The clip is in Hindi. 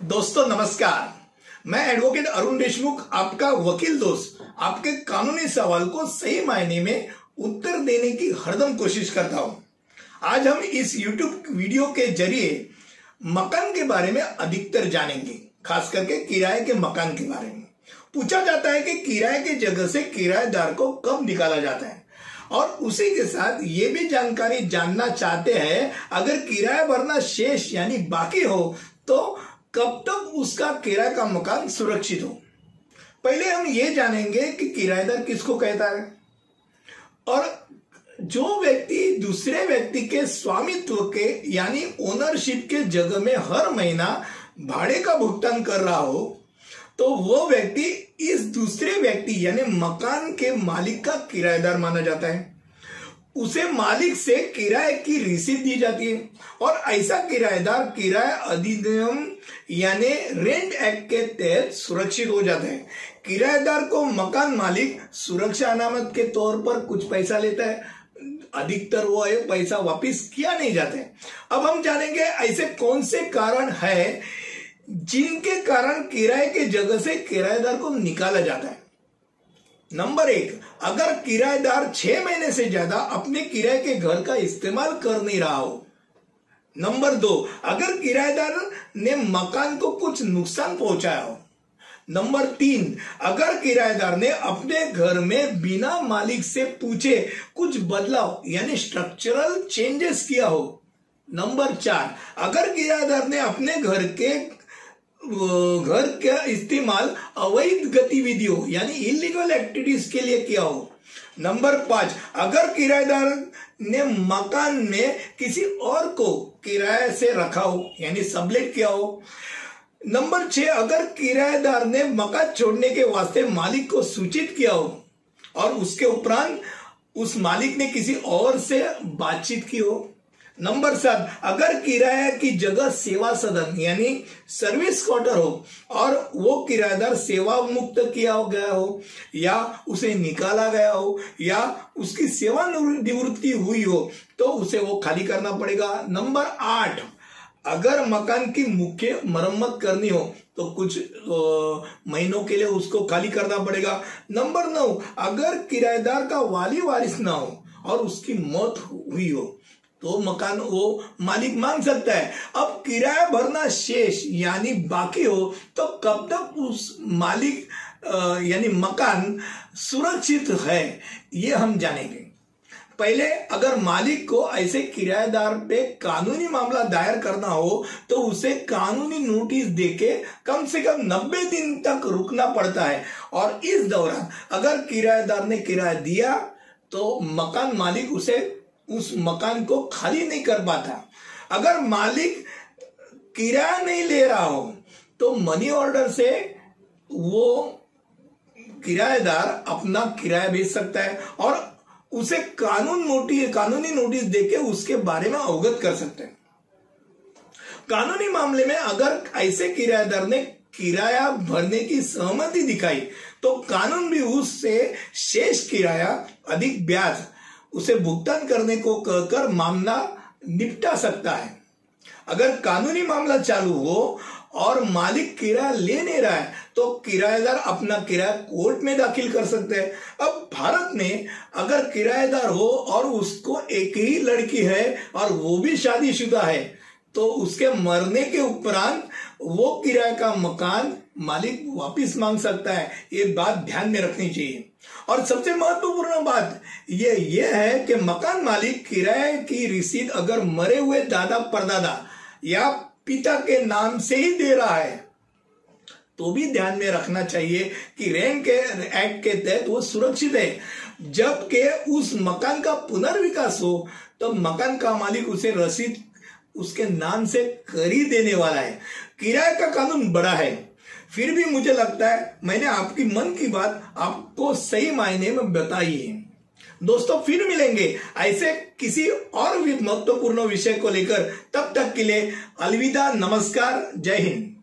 दोस्तों, नमस्कार। मैं एडवोकेट अरुण देशमुख, आपका वकील दोस्त, आपके कानूनी सवाल को सही मायने में उत्तर देने की हरदम कोशिश करता हूँ। आज हम इस YouTube वीडियो के ज़रिए मकान के बारे में अधिकतर जानेंगे, खास करके किराए के मकान के बारे में। पूछा जाता है कि किराए के जगह से किराएदार को कब निकाला जाता है, और उसी के साथ ये भी जानकारी जानना चाहते हैं, अगर किराया भरना शेष यानी बाकी हो तो कब तक उसका किराए का मकान सुरक्षित हो? पहले हम ये जानेंगे कि किराएदार किसको कहता है। और जो व्यक्ति दूसरे व्यक्ति के स्वामित्व के, यानी ओनरशिप के जगह में हर महीना भाड़े का भुगतान कर रहा हो तो वो व्यक्ति इस दूसरे व्यक्ति, यानी मकान के मालिक का किराएदार माना जाता है। उसे मालिक से किराए की रिसीट दी जाती है। और ऐसा किराएदार किराया अधिनियम, यानी रेंट एक्ट के तहत सुरक्षित हो जाता है। किराएदार को मकान मालिक सुरक्षा अनामत के तौर पर कुछ पैसा लेता है। अधिकतर वो है पैसा वापिस किया नहीं जाता अब हम जानेंगे ऐसे कौन से कारण है जिनके कारण किराए के जगह से किराएदार को निकाला जाता है। नंबर एक, अगर किराएदार छह महीने से ज़्यादा अपने किराए के घर का इस्तेमाल कर नहीं रहा हो। नंबर दो, अगर किराएदार ने मकान को कुछ नुकसान पहुँचाया हो। नंबर तीन, अगर किराएदार ने अपने घर में बिना मालिक से पूछे कुछ बदलाव, यानी स्ट्रक्चरल चेंजेस किया हो। नंबर चार, अगर किराएदार ने अपने घर के घर का इस्तेमाल अवैध गतिविधियों, यानी इलीगल एक्टिविटीज़ के लिए किया हो। नंबर पाँच, अगर किराएदार ने मकान में किसी और को किराए से रखा हो, यानी सबलेट किया हो। नंबर छह, अगर किराएदार ने मकान छोड़ने के वास्ते मालिक को सूचित किया हो, और उसके उपरांत उस मालिक ने किसी और से बातचीत की हो नंबर सात अगर किराया की जगह सेवा सदन, यानी सर्विस क्वार्टर हो, और वो किराएदार सेवा मुक्त किया गया हो, या उसे निकाला गया हो, या उसकी सेवा निवृत्ति हुई हो तो उसे वो खाली करना पड़ेगा। नंबर आठ, अगर मकान की मुख्य मरम्मत करनी हो तो कुछ महीनों के लिए उसको खाली करना पड़ेगा। नंबर नौ, अगर किराएदार का वाली वारिस ना हो, और उसकी मौत हुई हो तो मकान, वो मालिक मांग सकता है। अब किराया भरना शेष, यानी बाकी हो तो कब तक उस मालिक यानी मकान सुरक्षित है, ये हम जानेंगे। पहले अगर मालिक को ऐसे किराएदार पे कानूनी मामला दायर करना हो तो उसे कानूनी नोटिस देके कम से कम 90 दिन तक रुकना पड़ता है। और इस दौरान अगर किराएदार ने किराया दिया तो मकान मालिक उसे उस मकान को खाली नहीं कर पाता। अगर मालिक किराया नहीं ले रहा हो तो मनी ऑर्डर से वो किराएदार अपना किराया भेज सकता है और उसे कानून नोटिस कानूनी नोटिस देके उसके बारे में अवगत कर सकते हैं। कानूनी मामले में अगर ऐसे किराएदार ने किराया भरने की सहमति दिखाई तो कानून भी उससे शेष किराया अधिक ब्याज उसे भुगतान करने को कहकर मामला निपटा सकता है। अगर कानूनी मामला चालू हो और मालिक किराया ले नहीं रहा है तो किराएदार अपना किराया कोर्ट में दाखिल कर सकते हैं। अब भारत में अगर किराएदार हो और उसको एक ही लड़की है और वो भी शादीशुदा है तो उसके मरने के उपरांत वो किराए का मकान मालिक वापिस मांग सकता है। ये बात ध्यान में रखनी चाहिए। और सबसे महत्वपूर्ण बात ये ये है कि मकान मालिक किराए की रिसीद अगर मरे हुए दादा परदादा या पिता के नाम से ही दे रहा है तो भी ध्यान में रखना चाहिए कि रेंट के, एक्ट के तहत वो सुरक्षित है। जबकि उस मकान का पुनर्विकास हो तो मकान का मालिक उसे रसीद उसके नाम से ही देने वाला है। किराए का कानून बड़ा है। फिर भी मुझे लगता है मैंने आपकी मन की बात आपको सही मायने में बताई है। दोस्तों, फिर मिलेंगे ऐसे किसी और भी महत्वपूर्ण विषय को लेकर। तब तक के लिए अलविदा, नमस्कार, जय हिंद।